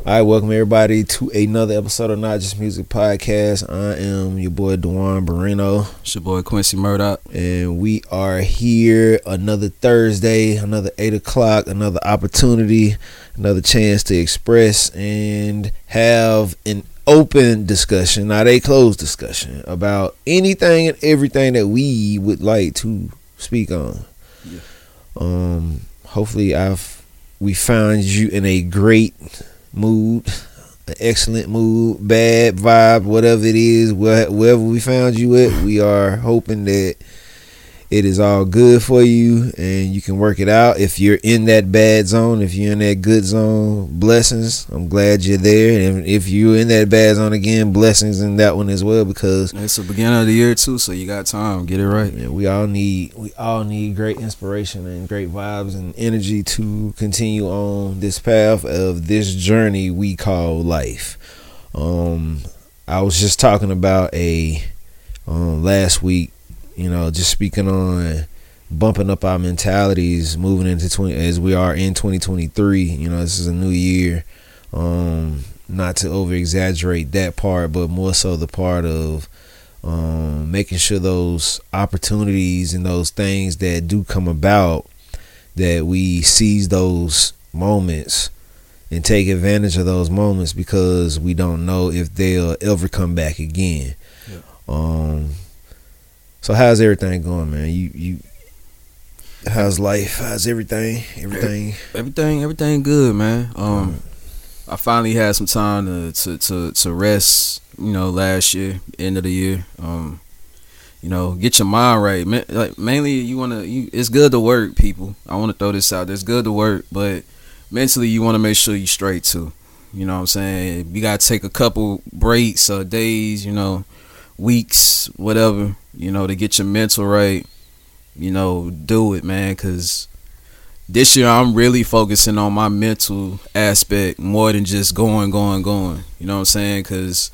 All right, welcome everybody to another episode of Not Just Music Podcast. I am your boy Duan Barino. It's your boy Quincy Murdoch. and we are here another Thursday, another eight o'clock, another opportunity, another chance to express and have an open discussion, not a closed discussion, about anything and everything that we would like to speak on. Yeah. Um, hopefully, I've we found you in a great mood, an excellent mood, bad vibe, whatever it is, where- wherever we found you at, we are hoping that it is all good for you and you can work it out. If you're in that bad zone, if you're in that good zone, blessings. I'm glad you're there. And if you're in that bad zone again, blessings in that one as well because It's the beginning of the year too, so you got time. Get it right. yeah, we all need we all need great inspiration and great vibes and energy to continue on this path of this journey we call life. Um, I was just talking about a um, last week, you know, just speaking on bumping up our mentalities, moving into twenty as we are in twenty twenty three. You know, this is a new year. Um, not to over exaggerate that part, but more so the part of um, making sure those opportunities and those things that do come about that we seize those moments and take advantage of those moments because we don't know if they'll ever come back again. Yeah. Um so how's everything going, man? You you how's life? How's everything? Everything Everything, everything good, man. Um, I finally had some time to to to, to rest. You know, last year, end of the year. Um, you know, get your mind right. Ma- Like mainly, you wanna. You, it's good to work, people. I want to throw this out. It's good to work, but mentally, you want to make sure you straight too. You know what I'm saying? You gotta take a couple breaks or days. You know, weeks, whatever. You know, to get your mental right. You know, do it, man, because this year I'm really focusing on my mental aspect more than just going, going, going. You know what I'm saying? Because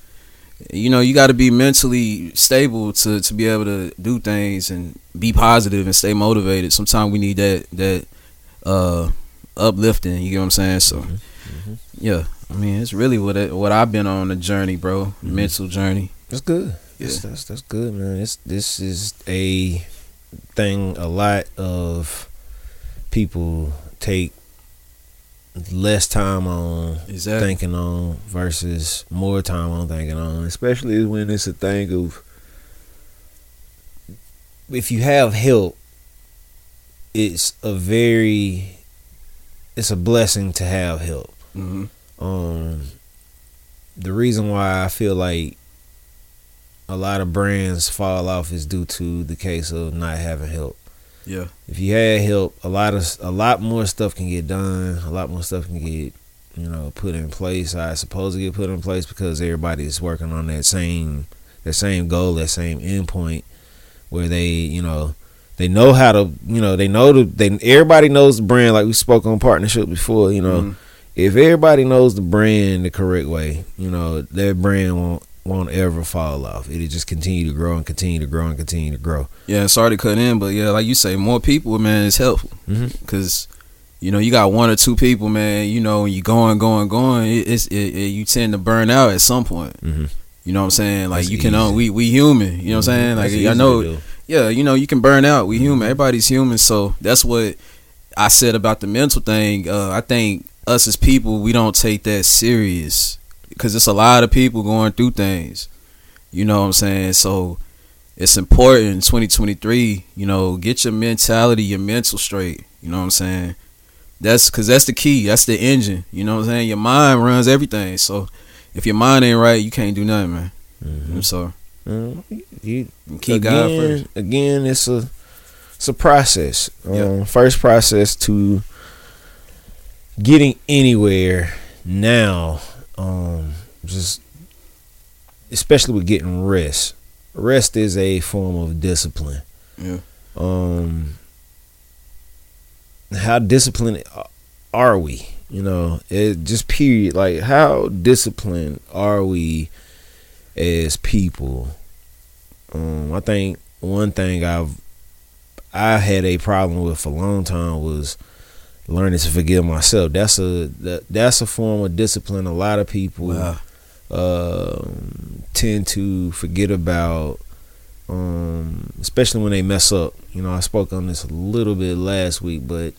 you know you got to be mentally stable to to be able to do things and be positive and stay motivated. Sometimes we need that that uh uplifting. You get what I'm saying? So Mhm. yeah, I mean it's really what it, what I've been on the journey, bro. Mhm. Mental journey. It's good. Yeah. That's, that's good, man. It's, this is a thing a lot of people take less time on Exactly. thinking on versus more time on thinking on, especially when it's a thing of if you have help, it's a very it's a blessing to have help hmm um the reason why I feel like a lot of brands fall off is due to the case of not having help. Yeah. If you had help, a lot of a lot more stuff can get done. A lot more stuff can get you know put in place. I suppose to get put in place because everybody's working on that same that same goal, that same endpoint, where they you know they know how to you know they know the they everybody knows the brand like we spoke on partnership before. You know Mhm. if everybody knows the brand the correct way, you know, their brand won't won't ever fall off. It'll just continue to grow and continue to grow and continue to grow. Yeah. Sorry to cut in, but yeah, like you say, more people, man, is helpful. Mm-hmm. because you know you got one or two people, man. You know, when you going, going, going, it, it's it, it, you tend to burn out at some point. Mm-hmm. You know what I'm saying? Like That's you can, uh, we we human. You know what I'm saying? Like I know, yeah, you know, you can burn out. We human. Everybody's human. So that's what I said about the mental thing. Uh, I think us as people, we don't take that serious because it's a lot of people going through things. You know what I'm saying? So it's important 2023, you know, get your mentality, your mental straight. You know what I'm saying? That's because that's the key. That's the engine. You know what I'm saying? Your mind runs everything. So if your mind ain't right, you can't do nothing, man. Mm-hmm. I'm sorry. you, Keep God again, first. again, it's a it's a process. Yeah. Um, first process to getting anywhere now. Um, just especially with getting rest. Rest is a form of discipline. Yeah. Um, how disciplined are we? You know, it just period. Like, how disciplined are we as people? Um, I think one thing I've I had a problem with for a long time was learning to forgive myself. That's a that, that's a form of discipline. A lot of people Wow. um, tend to forget about, um, especially when they mess up. You know, I spoke on this a little bit last week, but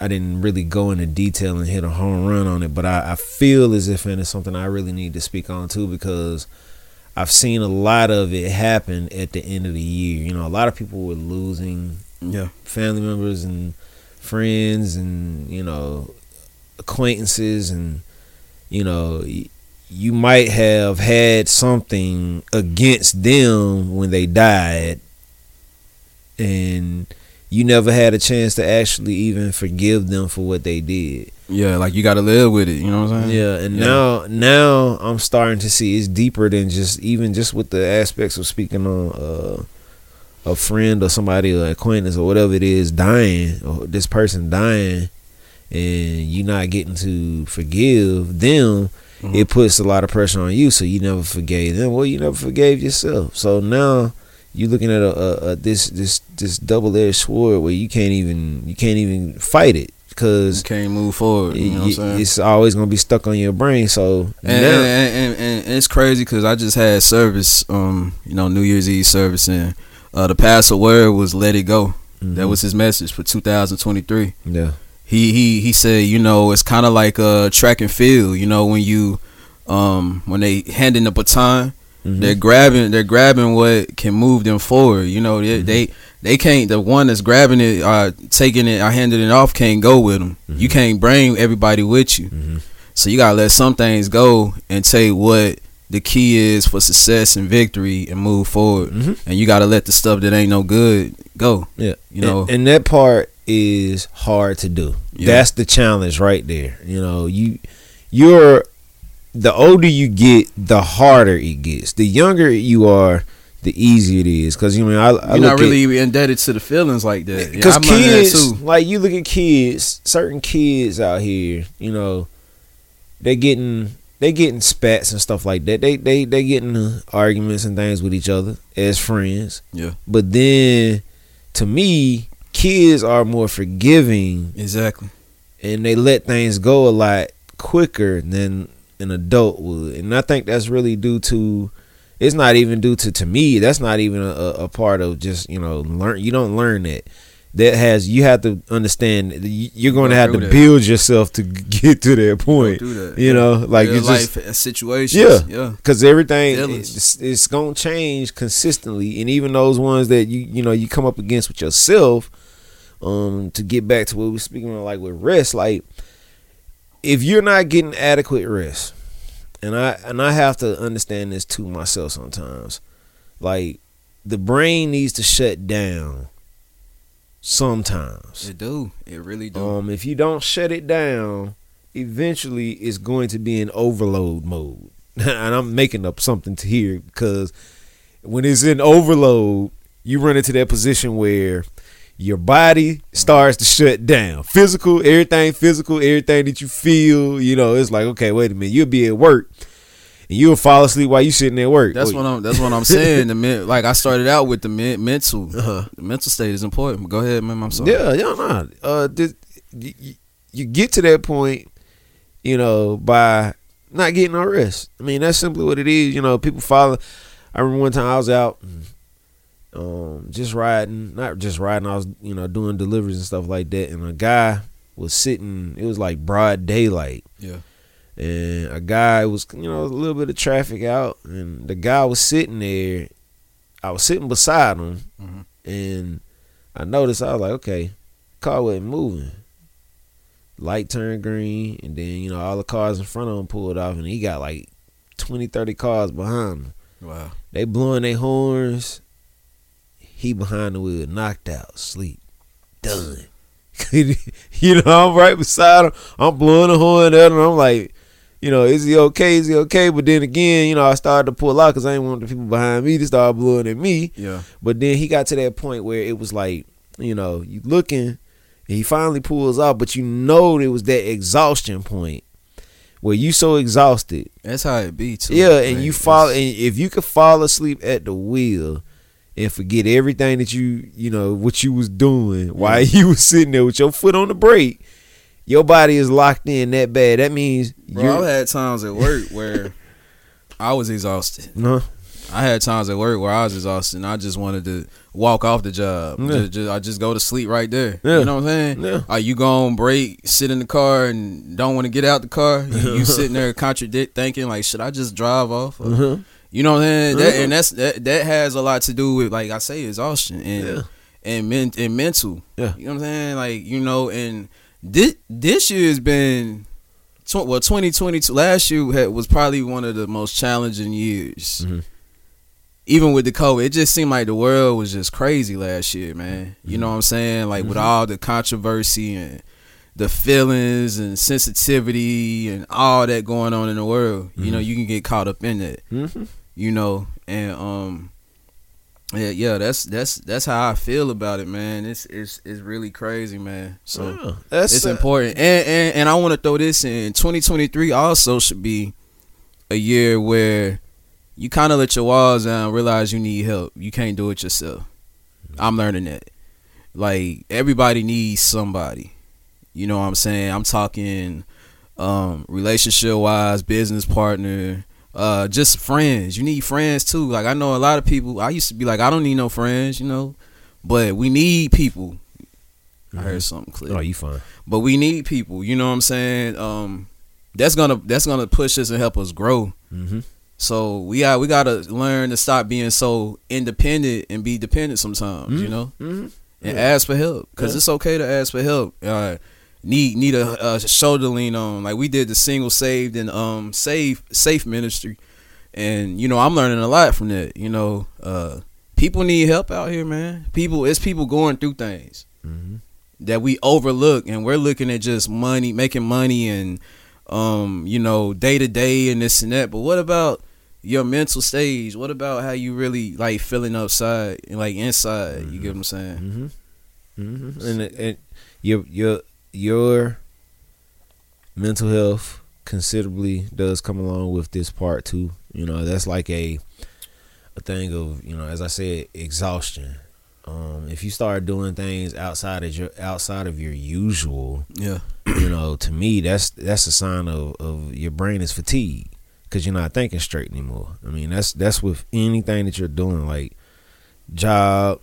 I didn't really go into detail and hit a home run on it. But I, I feel as if and it's something I really need to speak on too because I've seen a lot of it happen at the end of the year. You know, a lot of people were losing Yeah. family members and friends and you know acquaintances and you know you might have had something against them when they died and you never had a chance to actually even forgive them for what they did Yeah, like you gotta live with it, you know what I'm saying? yeah and Yeah. now now i'm starting to see it's deeper than just even just with the aspects of speaking on uh a friend or somebody or acquaintance or whatever it is dying or this person dying and you not getting to forgive them Mhm. it puts a lot of pressure on you so you never forgave them well you never forgave yourself so now you're looking at a, a, a this this this double-edged sword where you can't even you can't even fight it because You can't move forward. You know what I'm saying? it's always gonna be stuck on your brain. So And, now, and, and, and, and it's crazy because I just had service, um, you know, New Year's Eve service, and uh, the pastor word was "Let it go." That Mhm. was his message for 2023. yeah, He he he said, you know, it's kind of like a track and field. You know, when you, um, when they handing the baton, Mhm. they're grabbing they're grabbing what can move them forward. You know, they they, they can't. The one that's grabbing it, uh, taking it, or handing it off, can't go with them. You can't bring everybody with you. Mhm. So you gotta let some things go and take what the key is for success and victory and move forward. Mhm. And you gotta let the stuff that ain't no good go. yeah. You know. and, and that part is hard to do. Yeah. That's the challenge right there. You know, you you're the older you get, the harder it gets. The younger you are, the easier it is. Because you mean, I, I You're look not at- really indebted to the feelings like that. Because I've learned that kids too. like you look at kids certain kids out here you know they're getting they getting spats and stuff like that they they they getting arguments and things with each other as friends Yeah. but then to me kids are more forgiving Exactly. and they let things go a lot quicker than an adult would and i think that's really due to it's not even due to to me that's not even a, a part of just you know learn you don't learn that that has you have to understand you- you're going to have to that. build yourself to get to that point that. you know like you just life situations. Yeah. Yeah. because everything it's, it's gonna change consistently and even those ones that you you know you come up against with yourself um to get back to what we we're speaking of like with rest like if you're not getting adequate rest and i and i have to understand this to myself sometimes like the brain needs to shut down sometimes It do. It really do. um, if you don't shut it down, eventually it's going to be in overload mode. and I'm making up something to here because when it's in overload, you run into that position where your body starts to shut down. Physical, everything physical, everything that you feel, you know, it's like, okay, wait a minute, you'll be at work and you'll fall asleep while you sitting at work. That's Oh, what I'm. That's what I'm saying. The men, like I started out with the men, mental. Uh-huh. The mental state is important. Go ahead, man. I'm sorry. Yeah, yeah, nah. Uh, this, you, you- you get to that point, you know, by not getting no rest. I mean, that's simply what it is. You know, people follow. I remember one time I was out, um, just riding, not just riding. I was, you know, doing deliveries and stuff like that, and a guy was sitting. It was like broad daylight, Yeah. And a guy was, you know, a little bit of traffic out, and the guy was sitting there. I was sitting beside him, Mhm. and I noticed. I was like, okay, car wasn't moving. Light turned green, and then you know all the cars in front of him pulled off, and he got like 20, 30 cars behind him. Wow. They blowing their horns. He behind the wheel, knocked out, sleep, done. you know, I'm right beside him. I'm blowing the horn at him. I'm like, you know, is he okay? Is he okay? But then again, you know, I started to pull out because I didn't want the people behind me to start blowing at me. Yeah. But then he got to that point where it was like, you know, you looking, and he finally pulls out, but you know it was that exhaustion point where you so exhausted. That's how it be too. Yeah, and Like, you fall, and if you could fall asleep at the wheel and forget everything that you, you know, what you was doing while you was sitting there with your foot on the brake, your body is locked in that bad. That means you're I've had times at work where I was exhausted. no, I had times at work where I was exhausted and I just wanted to walk off the job. Yeah. Just, just- I just go to sleep right there. Yeah. You know what I'm saying? Yeah. Are you going break, sit in the car and don't want to get out the car? You, you sitting there contradict thinking like, should I just drive off? Or- uh-huh. You know what I'm saying? That, Uh-huh. and that's that, that has a lot to do with like I say exhaustion and Yeah. and men, and mental. Yeah. You know what I'm saying? Like, you know, and this this year has been tw- well 2022 last year had, was probably one of the most challenging years. Mhm. Even with the COVID, it just seemed like the world was just crazy last year, man. You know what I'm saying? Like with all the controversy and the feelings and sensitivity and all that going on in the world. You know, you can get caught up in that Mm-hmm. you know and um yeah yeah that's that's that's how i feel about it man. It's it's it's really crazy man. So Yeah, that's it's uh, important. And and, and i want to throw this in. 2023 also should be a year where you kind of let your walls down realize you need help. You can't do it yourself. I'm learning that. Like everybody needs somebody. You know what i'm saying? I'm talking um relationship wise business partner uh just friends. You need friends too. Like i know a lot of people i used to be like i don't need no friends you know? But we need people. I heard something clear. Oh, you fine? but we need people you know what i'm saying? Um that's gonna that's gonna push us and help us grow. Mm-hmm. so we got we gotta learn to stop being so independent and be dependent sometimes you know? Mm-hmm. and ask for help because Yeah. it's okay to ask for help. Uh, need need a, a shoulder lean on. Like we did the single saved and um safe safe ministry, and you know I'm learning a lot from that. You know, uh, people need help out here, man. People, it's people going through things Mm-hmm. that we overlook, and we're looking at just money, making money, and um you know day to day and this and that. But what about your mental stage? What about how you really like feeling outside, and like inside? You get what I'm saying? Mm-hmm. Mm-hmm. And, and your your your mental health considerably does come along with this part too. You know, that's like a a thing of you know, as I said, exhaustion. Um, if you start doing things outside of your outside of your usual, Yeah. you know, to me, that's that's a sign of, of your brain is fatigued because you're not thinking straight anymore. I mean, that's that's with anything that you're doing, like job,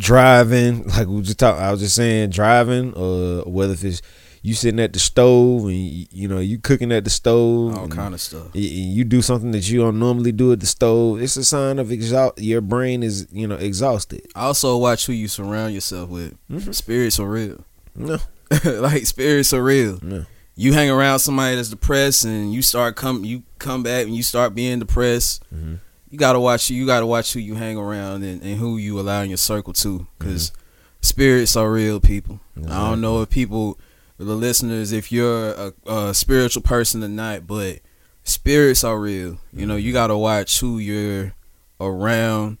driving. Like we just talk, I was just saying, driving, or whether if it's you sitting at the stove and you, you know you cooking at the stove, All kind of stuff. y- y- you do something that you don't normally do at the stove. It's a sign of exhaust. Your brain is you know exhausted. Also, watch who you surround yourself with. Mhm. Spirits are real. No, like spirits are real. no. You hang around somebody that's depressed, and you start come you come back and you start being depressed. Mhm. You gotta watch you gotta watch who you hang around and, and who you allow in your circle too, because mm-hmm. spirits are real people. I don't know if people, the listeners, if you're a, a spiritual person or not, but spirits are real. You know, you mm-hmm. gotta watch who you're around.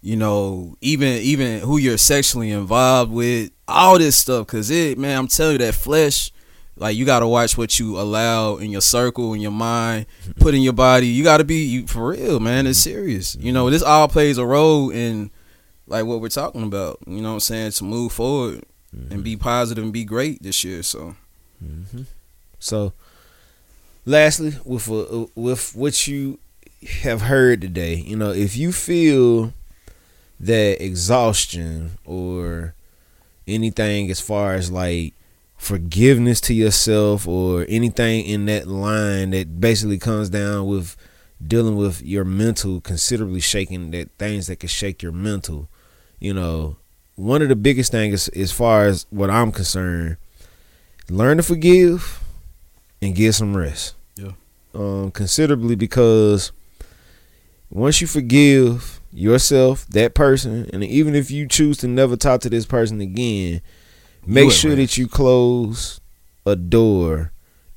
You know, even even who you're sexually involved with, all this stuff. Cause it, man, I'm telling you, that flesh, like you gotta watch what you allow in your circle, in your mind, put in your body. You gotta be you for real, man. It's mm-hmm. serious. You mm-hmm. know, this all plays a role in like what we're talking about. You know what I'm saying? To move forward and be mm-hmm. positive and be great this year. So So, lastly, with uh, with what you have heard today, you know, if you feel that exhaustion or anything as far as like forgiveness to yourself or anything in that line that basically comes down with dealing with your mental considerably shaking that things that can shake your mental you know one of the biggest things as far as what i'm concerned learn to forgive and get some rest. Yeah. Um, considerably because once you forgive yourself, that person, and even if you choose to never talk to this person again, make sure man. that you close a door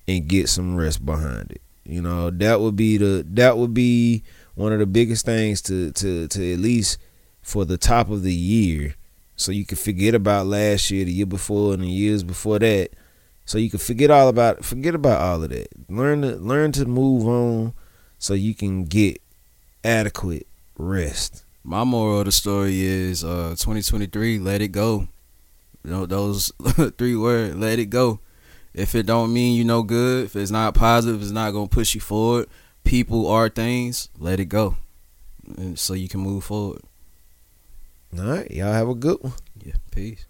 and get some rest behind it. You know, that would be the that would be one of the biggest things to to to at least for the top of the year so you can forget about last year, the year before and the years before that. So you can forget all about forget about all of that. Learn to learn to move on so you can get adequate rest. My moral of the story is uh 2023, let it go. You know, those three words, let it go. If it don't mean you no good, if it's not positive, it's not gonna push you forward, people are things, let it go. And so you can move forward. All right, y'all have a good one. Yeah, peace.